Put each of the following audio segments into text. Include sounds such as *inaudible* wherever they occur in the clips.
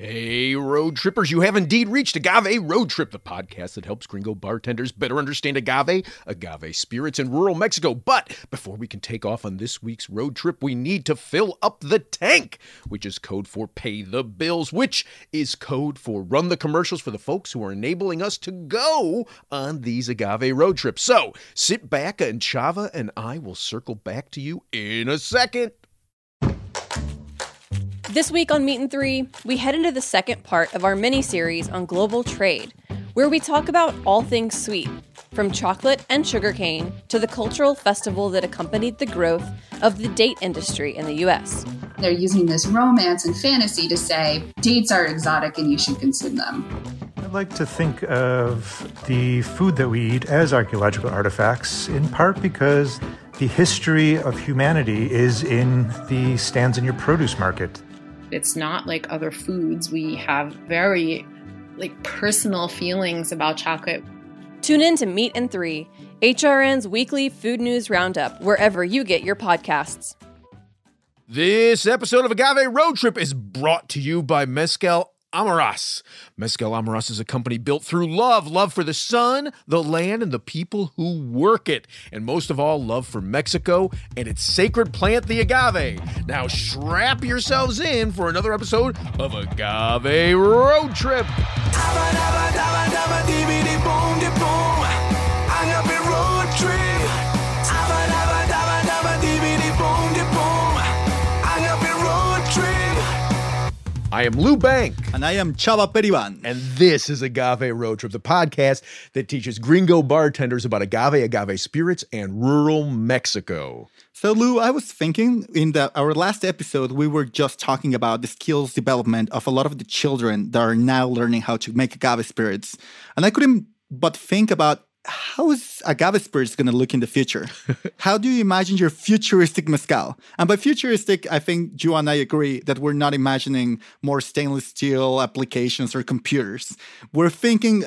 Hey, road trippers, you have indeed reached Agave Road Trip, the podcast that helps gringo bartenders better understand agave, agave spirits in rural Mexico. But before we can take off on this week's road trip, we need to fill up the tank, which is code for pay the bills, which is code for run the commercials for the folks who are enabling us to go on these agave road trips. So sit back and Chava and I will circle back to you in a second. This week on Meat and Three, we head into the second part of our mini series on global trade, where we talk about all things sweet, from chocolate and sugarcane to the cultural festival that accompanied the growth of the date industry in the US. They're using this romance and fantasy to say dates are exotic and you should consume them. I like to think of the food that we eat as archaeological artifacts, in part because the history of humanity is in the stands in your produce market. It's not like other foods. We have very like personal feelings about chocolate. Tune in to Meat and Three, HRN's weekly food news roundup, wherever you get your podcasts. This episode of Agave Road Trip is brought to you by Mezcal Amaras. Mezcal Amaras is a company built through love love for the sun, the land, and the people who work it. And most of all, love for Mexico and its sacred plant, the agave. Now, strap yourselves in for another episode of Agave Road Trip. I am Lou Bank. And I am Chava Periban. And this is Agave Road Trip, the podcast that teaches gringo bartenders about agave, agave spirits, and rural Mexico. So, Lou, I was thinking in the, our last episode, we were just talking about the skills development of a lot of the children that are now learning how to make agave spirits. And I couldn't but think about how is agave spirits going to look in the future? *laughs* how do you imagine your futuristic mezcal? And by futuristic, I think you and I agree that we're not imagining more stainless steel applications or computers. We're thinking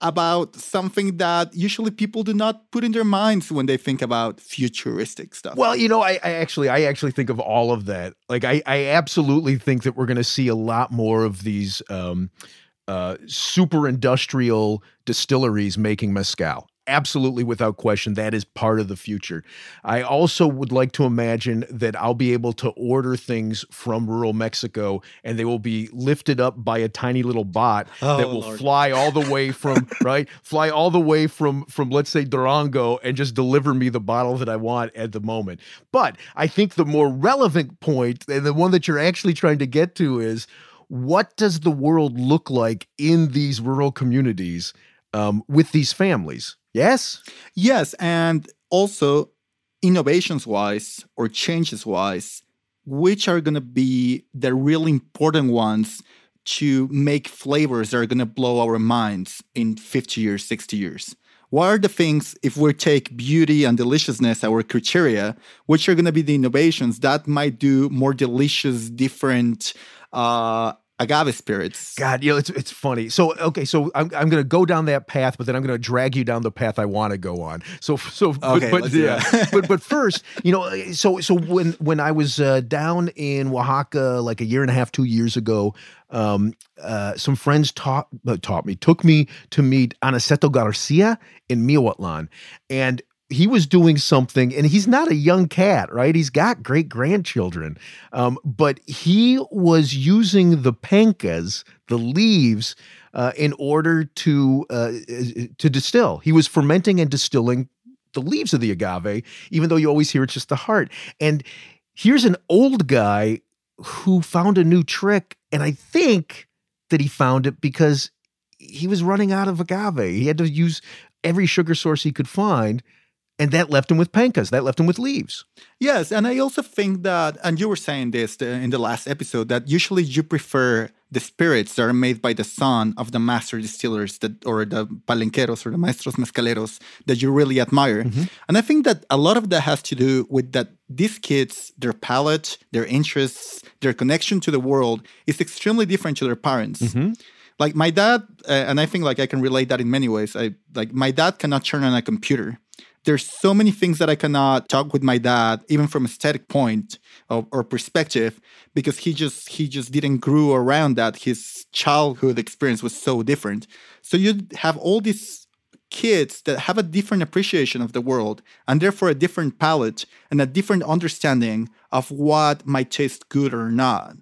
about something that usually people do not put in their minds when they think about futuristic stuff. Well, you know, I, I actually, I actually think of all of that. Like, I, I absolutely think that we're going to see a lot more of these. Um, uh, super industrial distilleries making mezcal. Absolutely, without question, that is part of the future. I also would like to imagine that I'll be able to order things from rural Mexico and they will be lifted up by a tiny little bot Oh, that will Lord. fly all the way from, *laughs* right? Fly all the way from, from, let's say, Durango and just deliver me the bottle that I want at the moment. But I think the more relevant point and the one that you're actually trying to get to is what does the world look like in these rural communities um, with these families? Yes. Yes, and also innovations wise or changes wise, which are going to be the really important ones to make flavors that are going to blow our minds in 50 years, 60 years? What are the things, if we take beauty and deliciousness, our criteria, which are going to be the innovations that might do more delicious, different uh, agave spirits? God, you know, it's it's funny. So okay, so I'm I'm gonna go down that path, but then I'm gonna drag you down the path I want to go on. So so Okay, but, but yeah, *laughs* but but first, you know, so so when when I was uh, down in Oaxaca like a year and a half, two years ago, um, uh, some friends taught uh, taught me, took me to meet Aniceto Garcia in Miahuatlan, and he was doing something, and he's not a young cat, right? He's got great grandchildren, um, but he was using the pencas, the leaves, uh, in order to uh, to distill. He was fermenting and distilling the leaves of the agave, even though you always hear it's just the heart. And here's an old guy who found a new trick, and I think that he found it because he was running out of agave. He had to use every sugar source he could find, and that left him with pencas. That left him with leaves. Yes, and I also think that, and you were saying this uh, in the last episode, that usually you prefer the spirits that are made by the son of the master distillers that, or the palenqueros or the maestros mezcaleros that you really admire. And I think that a lot of that has to do with that these kids, their palate, their interests, their connection to the world is extremely different to their parents. Like my dad, uh, and I think like I can relate that in many ways. I like my dad cannot turn on a computer, there's so many things that I cannot talk with my dad, even from aesthetic point or, or perspective, because he just he just didn't grow around that. His childhood experience was so different. So you have all these kids that have a different appreciation of the world and therefore a different palate and a different understanding of what might taste good or not.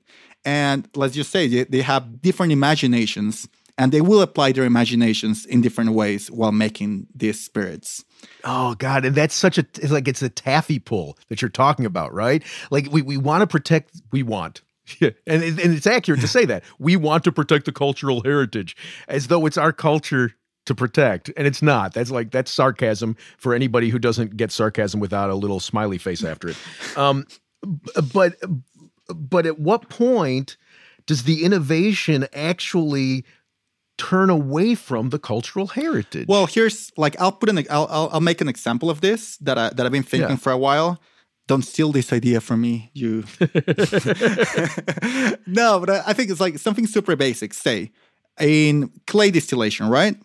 And let's just say they, they have different imaginations and they will apply their imaginations in different ways while making these spirits. Oh God, and that's such a it's like it's a taffy pull that you're talking about, right? Like we we want to protect, we want. Yeah, *laughs* and and it's accurate to say that we want to protect the cultural heritage as though it's our culture to protect, and it's not. That's like that's sarcasm for anybody who doesn't get sarcasm without a little smiley face after it. *laughs* Um, but but at what point does the innovation actually turn away from the cultural heritage. Well, here's like I'll put an I'll I'll, I'll make an example of this that I that I've been thinking yeah. for a while. Don't steal this idea from me, you. *laughs* *laughs* no, but I think it's like something super basic. Say in clay distillation, right?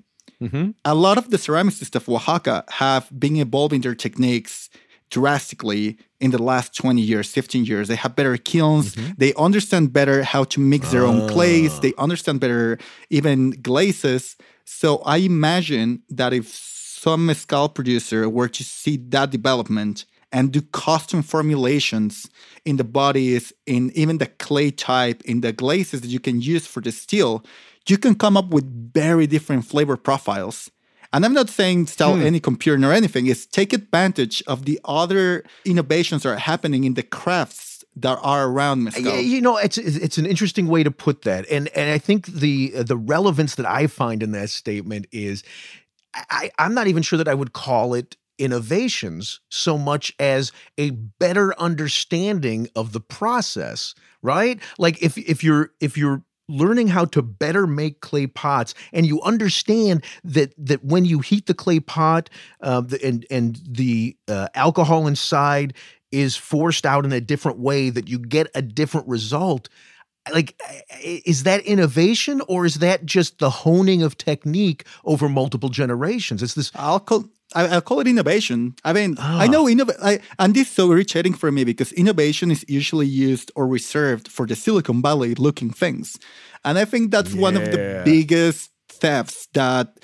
Mm-hmm. A lot of the ceramicists of Oaxaca have been evolving their techniques drastically in the last 20 years, 15 years. They have better kilns. Mm-hmm. They understand better how to mix their own clays. They ah. understand better even glazes. So I imagine that if some mezcal producer were to see that development and do custom formulations in the bodies, in even the clay type, in the glazes that you can use for the steel, you can come up with very different flavor profiles and I'm not saying sell hmm. any computer or anything, is take advantage of the other innovations that are happening in the crafts that are around mezcal. Yeah, you know, it's it's an interesting way to put that, and and I think the the relevance that I find in that statement is, I, I'm not even sure that I would call it innovations so much as a better understanding of the process right like if if you're if you're learning how to better make clay pots and you understand that that when you heat the clay pot uh, the, and and the uh, alcohol inside is forced out in a different way that you get a different result like is that innovation or is that just the honing of technique over multiple generations? It's this i'll I, will call it innovation. I mean. I ah. know innovation, and this is so irritating for me because innovation is usually used or reserved for the Silicon Valley looking things, and I think that's yeah. one of the biggest thefts that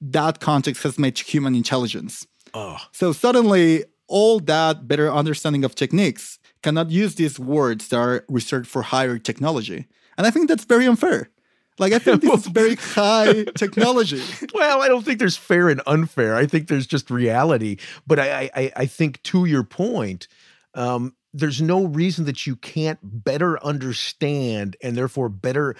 that context has made to human intelligence. Oh. So suddenly, all that better understanding of techniques cannot use these words that are reserved for higher technology, and I think that's very unfair. Like I think this is *laughs* very high technology. *laughs* Well, I don't think there's fair and unfair. I think there's just reality. But I, I, I think to your point, um, there's no reason that you can't better understand and therefore better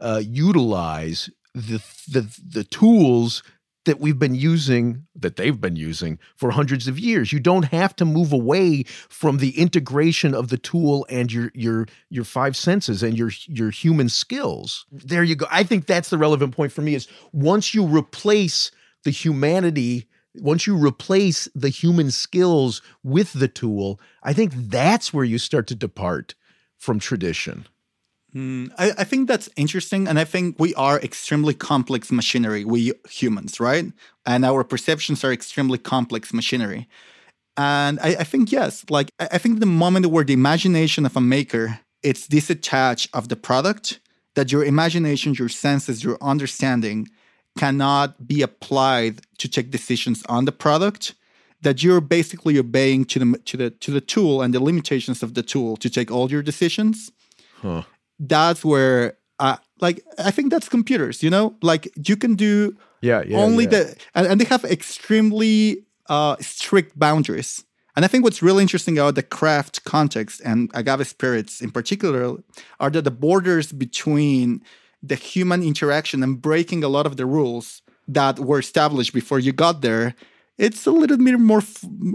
uh, utilize the the the tools that we've been using, that they've been using for hundreds of years. You don't have to move away from the integration of the tool and your your your five senses and your your human skills. There you go. I think that's the relevant point for me is once you replace the humanity once you replace the human skills with the tool, I think that's where you start to depart from tradition. Mm, I, I, think that's interesting. And I think we are extremely complex machinery, we humans, right? And our perceptions are extremely complex machinery. And I, I think, yes, like I, think the moment where the imagination of a maker it's disattached of the product, that your imagination, your senses, your understanding cannot be applied to take decisions on the product that you're basically obeying to the to the to the tool and the limitations of the tool to take all your decisions huh that's where uh, like I think that's computers, you know? Like you can do yeah, yeah only yeah. the and, and, they have extremely uh, strict boundaries. And I think what's really interesting about the craft context and agave spirits in particular are that the borders between the human interaction and breaking a lot of the rules that were established before you got there it's a little bit more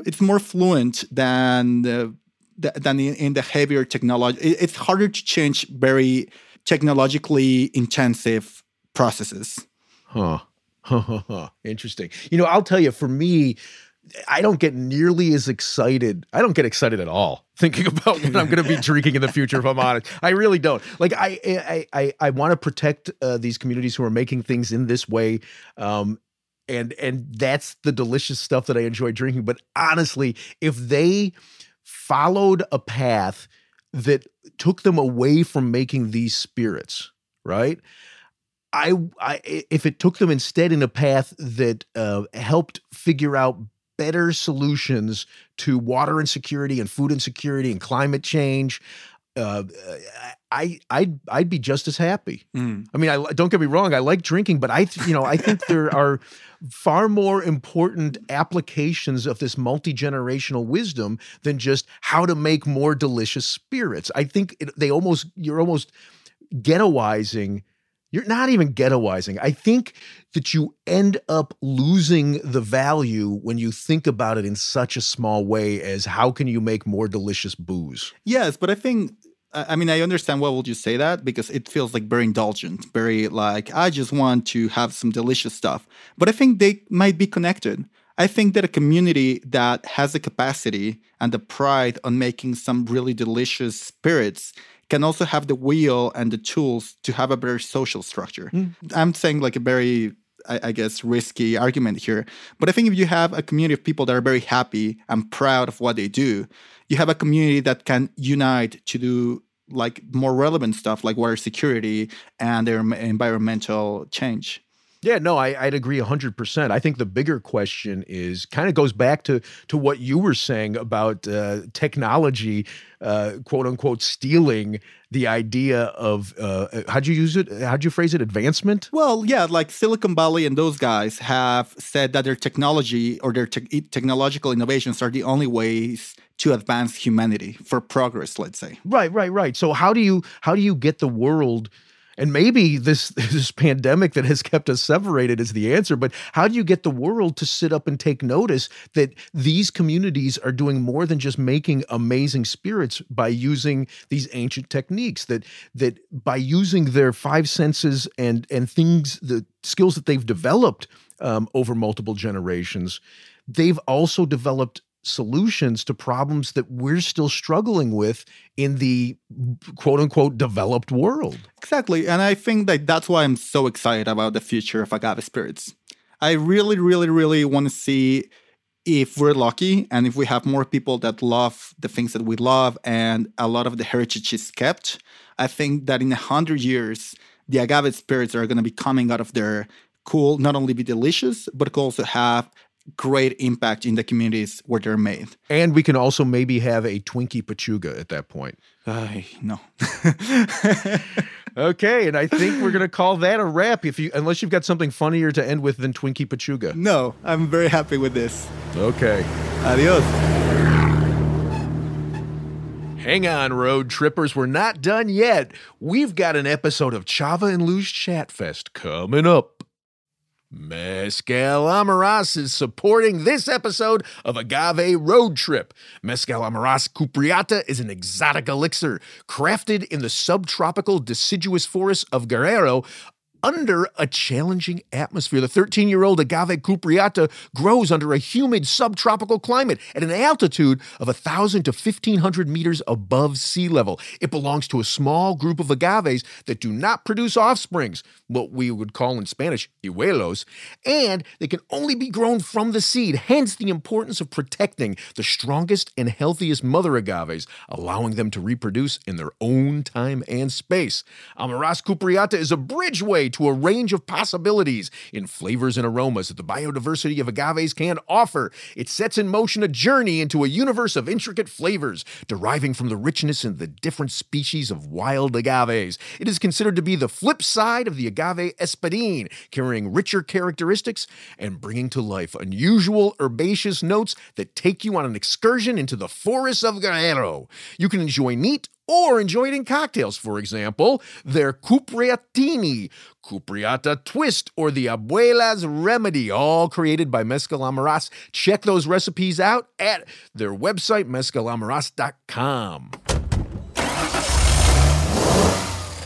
it's more fluent than the than in, in the heavier technology. It's harder to change very technologically intensive processes. Huh. *laughs* Interesting. You know, I'll tell you, for me, I don't get nearly as excited. I don't get excited at all thinking *laughs* about what I'm going to be *laughs* drinking in the future. If I'm honest, I really don't. Like I, I, I, I want to protect uh, these communities who are making things in this way, um, and and that's the delicious stuff that I enjoy drinking. But honestly, if they followed a path that took them away from making these spirits, right? I, I if it took them instead in a path that uh, helped figure out better solutions to water insecurity and food insecurity and climate change, uh, I I'd I'd be just as happy. Mm. I mean, I don't get me wrong, I like drinking, but I you know I think there *laughs* are far more important applications of this multi generational wisdom than just how to make more delicious spirits. I think it, they almost you're almost ghettoizing. You're not even ghettoizing. I think that you end up losing the value when you think about it in such a small way as how can you make more delicious booze? Yes, but I think I mean I understand why would you say that because it feels like very indulgent, very like I just want to have some delicious stuff. But I think they might be connected. I think that a community that has the capacity and the pride on making some really delicious spirits can also have the will and the tools to have a better social structure. Hmm. I'm saying like a very I, I guess risky argument here. But I think if you have a community of people that are very happy and proud of what they do, you have a community that can unite to do like more relevant stuff like water security and their environmental change. Yeah, no, I, I'd agree 100%. I think the bigger question is kind of goes back to, to what you were saying about uh, technology, uh, quote unquote, stealing the idea of, uh, how'd you use it? How'd you phrase it? Advancement? Well, yeah, like Silicon Valley and those guys have said that their technology or their te- technological innovations are the only ways to advance humanity for progress, let's say. Right, right, right. So how do you how do you get the world and maybe this *laughs* this pandemic that has kept us separated is the answer, but how do you get the world to sit up and take notice that these communities are doing more than just making amazing spirits by using these ancient techniques that that by using their five senses and and things the skills that they've developed um, over multiple generations, they've also developed solutions to problems that we're still struggling with in the quote unquote developed world. Exactly. And I think that that's why I'm so excited about the future of agave spirits. I really, really, really want to see if we're lucky and if we have more people that love the things that we love and a lot of the heritage is kept. I think that in a hundred years, the agave spirits are going to be coming out of there cool, not only be delicious, but also have great impact in the communities where they're made. And we can also maybe have a Twinkie Pachuga at that point. I no. *laughs* Okay, and I think we're gonna call that a wrap. If you, unless you've got something funnier to end with than Twinkie Pachuga. no, I'm very happy with this. Okay. Adios. Hang on, road trippers. We're not done yet. We've got an episode of Chava and Lou's Chat Fest coming up. Mezcal Amaras is supporting this episode of Agave Road Trip. Mezcal Amaras Cupreata is an exotic elixir crafted in the subtropical deciduous forests of Guerrero under a challenging atmosphere. The 13 year old agave cupreata grows under a humid subtropical climate at an altitude of 1,000 to 1,500 meters above sea level. It belongs to a small group of agaves that do not produce offsprings, what we would call in Spanish hijuelos, and they can only be grown from the seed, hence the importance of protecting the strongest and healthiest mother agaves, allowing them to reproduce in their own time and space. Amaras cupreata is a bridgeway to a range of possibilities in flavors and aromas that the biodiversity of agaves can offer. It sets in motion a journey into a universe of intricate flavors deriving from the richness in the different species of wild agaves. It is considered to be the flip side of the agave espadín, carrying richer characteristics and bringing to life unusual herbaceous notes that take you on an excursion into the forests of Guerrero. You can enjoy neat or enjoy it in cocktails, for example, their Cupriatini, Cupreata Twist, or the Abuela's Remedy, all created by Mezcal Amaras. Check those recipes out at their website, mezcalamaras.com.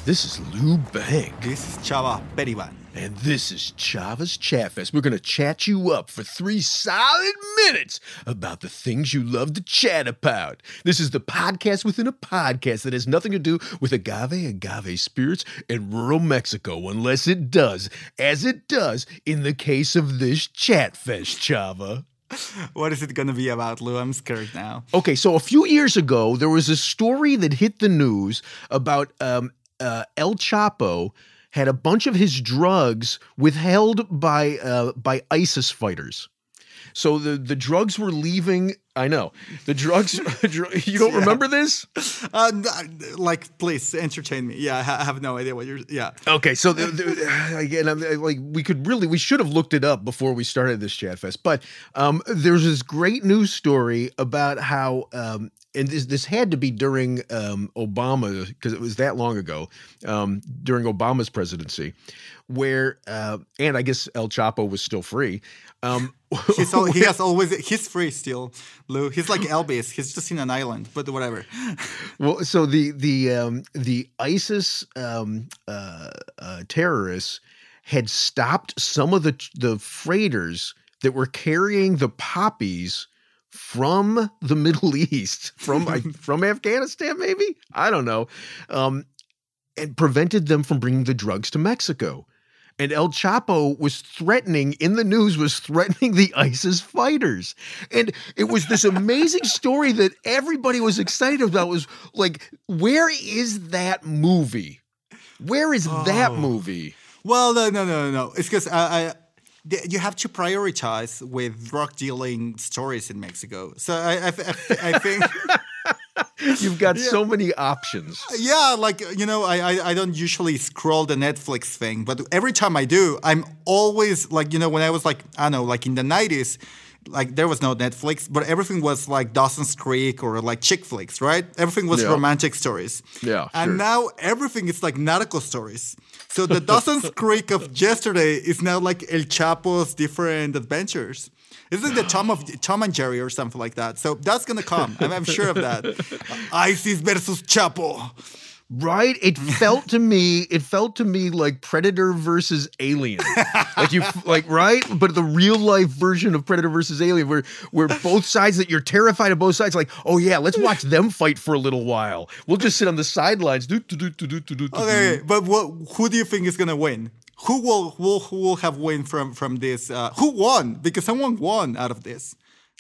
This is Lou Bank. This is Chava Periban. And this is Chava's Chat Fest. We're going to chat you up for three solid minutes about the things you love to chat about. This is the podcast within a podcast that has nothing to do with agave, agave spirits, and rural Mexico, unless it does, as it does in the case of this Chat Fest, Chava. What is it going to be about, Lou? I'm scared now. Okay, so a few years ago, there was a story that hit the news about um, uh, El Chapo had a bunch of his drugs withheld by uh, by ISIS fighters. So the the drugs were leaving. I know the drugs. *laughs* you don't Yeah. remember this? Uh, like, please entertain me. Yeah, I ha- I have no idea what you're. Yeah. Okay, so the, the, *sighs* again, I'm, uh, like we could really, we should have looked it up before we started this chat fest. But um, there's this great news story about how, um, and this this had to be during um, Obama because it was that long ago, um, during Obama's presidency, where uh, and I guess El Chapo was still free. Um, He's al- he *laughs* has always he's free still, Lou. He's like Elvis. He's just in an island, but whatever. *laughs* Well, so the the um, the ISIS um, uh, uh, terrorists had stopped some of the the freighters that were carrying the poppies from the *laughs* Middle East, from from Afghanistan, maybe I don't know, um, and prevented them from bringing the drugs to Mexico. And El Chapo was threatening in the news was threatening the ISIS fighters. And it was this amazing *laughs* story that everybody was excited about was like where is that movie? Where is that Oh. movie? Well, no, no, no, no, no. It's because uh, I, I, you have to prioritize with drug dealing stories in Mexico. So I, I, I, I think, *laughs* *laughs* You've got so many options. yeah, like you know, I, I, I don't usually scroll the Netflix thing, but every time I do, I'm always like, you know, when I was like, I don't know, like in the '90s. Like there was no Netflix, but everything was like Dawson's Creek or like chick flicks, right? Everything was Yeah. romantic stories. Yeah, And sure. now everything is like nautical stories. So the Dawson's *laughs* Creek of yesterday is now like El Chapo's different adventures. It's like the Tom of Tom and Jerry or something like that. So that's gonna come. I'm, I'm sure of that. ISIS versus Chapo. Right? It felt to me, it felt to me like Predator versus Alien. like you *laughs* like right? But the real life version of Predator versus Alien where where both sides that you're terrified of both sides like, "Oh yeah, let's watch them fight for a little while. We'll just sit on the sidelines." Do do do do do do do. do. Okay, but what? Who do you think is gonna win? Who will will who will have win from from this? Uh, who won? Because someone won out of this.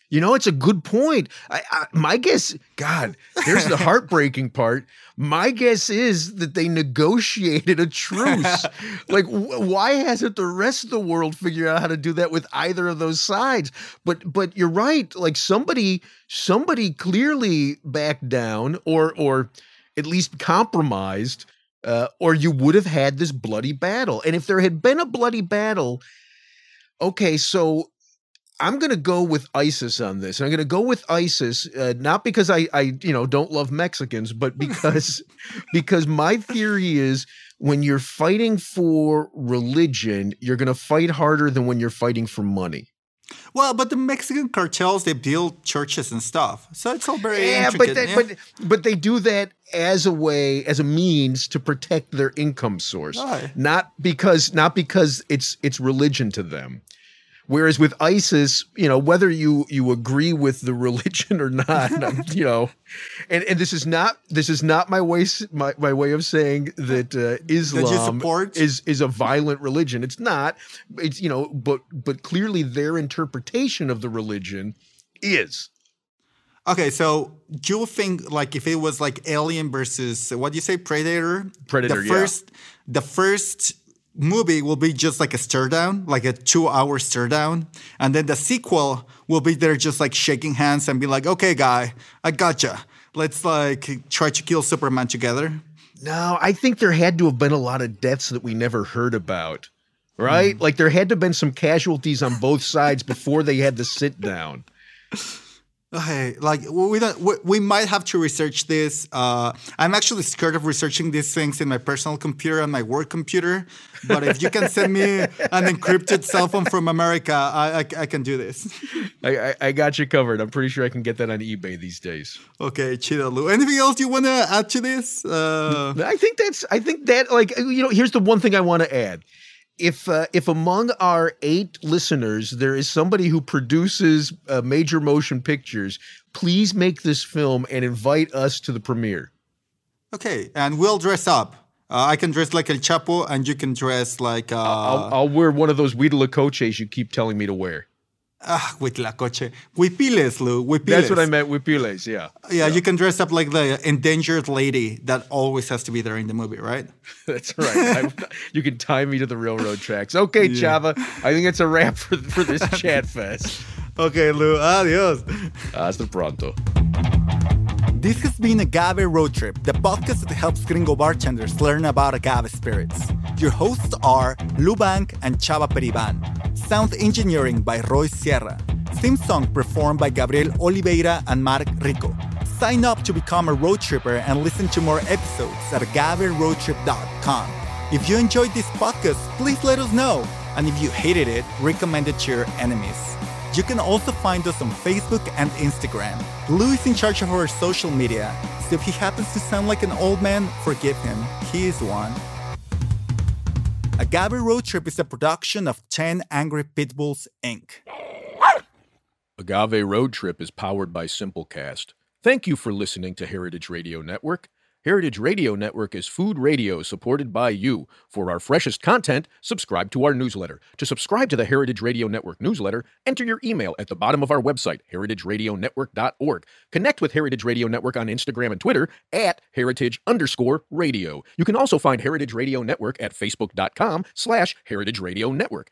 You know, it's a good point. I, I, my guess, God, here's the *laughs* heartbreaking part. My guess is that they negotiated a truce. *laughs* like, wh- why hasn't the rest of the world figured out how to do that with either of those sides? But, but you're right. Like somebody, somebody clearly backed down, or, or at least compromised, uh, or you would have had this bloody battle. And if there had been a bloody battle, okay, so I'm going to go with ISIS on this. And I'm going to go with ISIS, uh, not because I, I, you know, don't love Mexicans, but *laughs* because, because my theory is when you're fighting for religion, you're going to fight harder than when you're fighting for money. Well, but the Mexican cartels they build churches and stuff, so it's all very Yeah, but intricate. they, yeah? but but they do that as a way, as a means to protect their income source, Right. not because not because it's it's religion to them. Whereas with ISIS, you know, whether you you agree with the *laughs* religion or not, *laughs* you know, and, and this is not this is not my way my, my way of saying that uh, Islam support? is is a violent religion. It's not. It's you know, but but clearly their interpretation of the religion is. Okay, so do you think like if it was like Alien versus what do you say, Predator? Predator, The yeah. first, the first movie will be just like a stir down, like a two-hour stir down, and then the sequel will be there just like shaking hands and be like, "Okay, guy, I gotcha. Let's like try to kill Superman together." No, I think there had to have been a lot of deaths that we never heard about. Right? Hmm. Like there had to have been some casualties on both sides before they had to sit down. Okay, like we don't. We, we might have to research this. Uh, I'm actually scared of researching these things in my personal computer and my work computer. But if you can send me an encrypted cell phone from America, I, I, I can do this. *laughs* I, I, I got you covered. I'm pretty sure I can get that on eBay these days. Okay, chido, Lou. Anything else you want to add to this? Uh, I think that's. I think that like you know. Here's the one thing I want to add. If uh, if among our eight listeners there is somebody who produces uh, major motion pictures, please make this film and invite us to the premiere. okay, and we'll dress up. Uh, I can dress like El Chapo, and you can dress like uh, I'll, I'll wear one of those Huitlacoches you keep telling me to wear. Ah, Huitlacoche. Huipiles, Lou. Huipiles. That's what I meant with Piles. Yeah, Yeah, you can dress up like the endangered lady that always has to be there in the movie, right? *laughs* that's right. I, you can tie me to the railroad tracks. Okay, Chava. I think it's a wrap for for this *laughs* chat fest. Okay, Lou. Adios. Hasta pronto. This has been Agave Road Trip, the podcast that helps gringo bartenders learn about agave spirits. Your hosts are Lou Bank and Chava Periban. Sound engineering by Roy Sierra. Theme song performed by Gabriel Oliveira and Mark Rico. Sign up to become a road tripper and listen to more episodes at agaveroadtrip.com. If you enjoyed this podcast, please let us know. And if you hated it, recommend it to your enemies. You can also find us on Facebook and Instagram. Lou is in charge of our social media, so if he happens to sound like an old man, forgive him. He is one. Agave Road Trip is a production of 10 Angry Pitbulls, Inc. Agave Road Trip is powered by Simplecast. Thank you for listening to Heritage Radio Network. Heritage Radio Network is food radio supported by you. For our freshest content, subscribe to our newsletter. To subscribe to the Heritage Radio Network newsletter, enter your email at the bottom of our website, heritageradionetwork.org. Connect with Heritage Radio Network on Instagram and Twitter at heritage underscore radio. You can also find Heritage Radio Network at facebook.com slash heritage radio network.